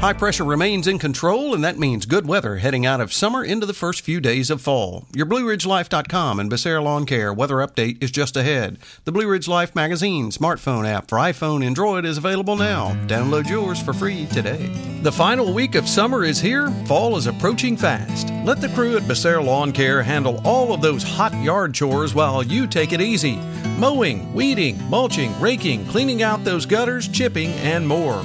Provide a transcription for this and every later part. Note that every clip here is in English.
High pressure remains in control, and that means good weather heading out of summer into the first few days of fall. Your BlueRidgeLife.com and Becerra Lawn Care weather update is just ahead. The Blue Ridge Life magazine smartphone app for iPhone and Android is available now. Download yours for free today. The final week of summer is here. Fall is approaching fast. Let the crew at Becerra Lawn Care handle all of those hot yard chores while you take it easy. Mowing, weeding, mulching, raking, cleaning out those gutters, chipping, and more.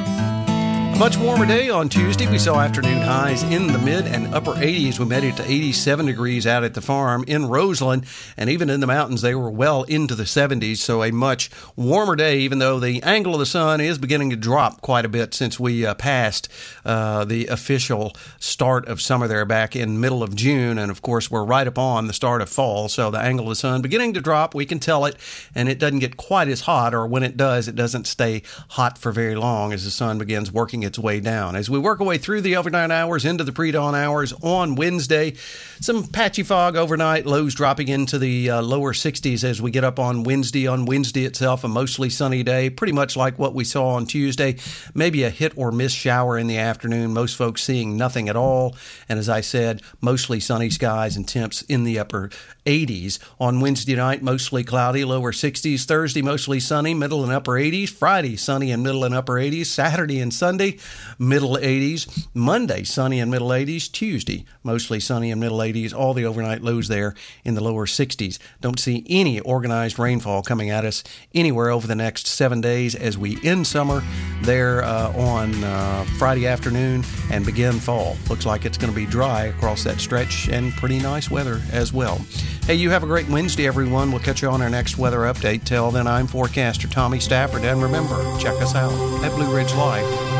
much warmer day on Tuesday. We saw afternoon highs in the mid and upper 80s. We made it to 87 degrees out at the farm in Roseland, and even in the mountains, they were well into the 70s. So a much warmer day, even though the angle of the sun is beginning to drop quite a bit since we uh, passed uh, the official start of summer there back in middle of June. And of course, we're right upon the start of fall. So the angle of the sun beginning to drop. We can tell it, and it doesn't get quite as hot, or when it does, it doesn't stay hot for very long as the sun begins working its its way down. As we work our way through the overnight hours into the pre dawn hours on Wednesday, some patchy fog overnight, lows dropping into the uh, lower 60s as we get up on Wednesday. On Wednesday itself, a mostly sunny day, pretty much like what we saw on Tuesday. Maybe a hit or miss shower in the afternoon, most folks seeing nothing at all. And as I said, mostly sunny skies and temps in the upper 80s. On Wednesday night, mostly cloudy, lower 60s. Thursday, mostly sunny, middle and upper 80s. Friday, sunny and middle and upper 80s. Saturday and Sunday, middle 80s. Monday, sunny and middle 80s. Tuesday, mostly sunny and middle 80s. All the overnight lows there in the lower 60s. Don't see any organized rainfall coming at us anywhere over the next seven days as we end summer there uh, on uh, Friday afternoon and begin fall. Looks like it's going to be dry across that stretch and pretty nice weather as well. Hey, you have a great Wednesday, everyone. We'll catch you on our next weather update. Till then, I'm forecaster Tommy Stafford, and remember, check us out at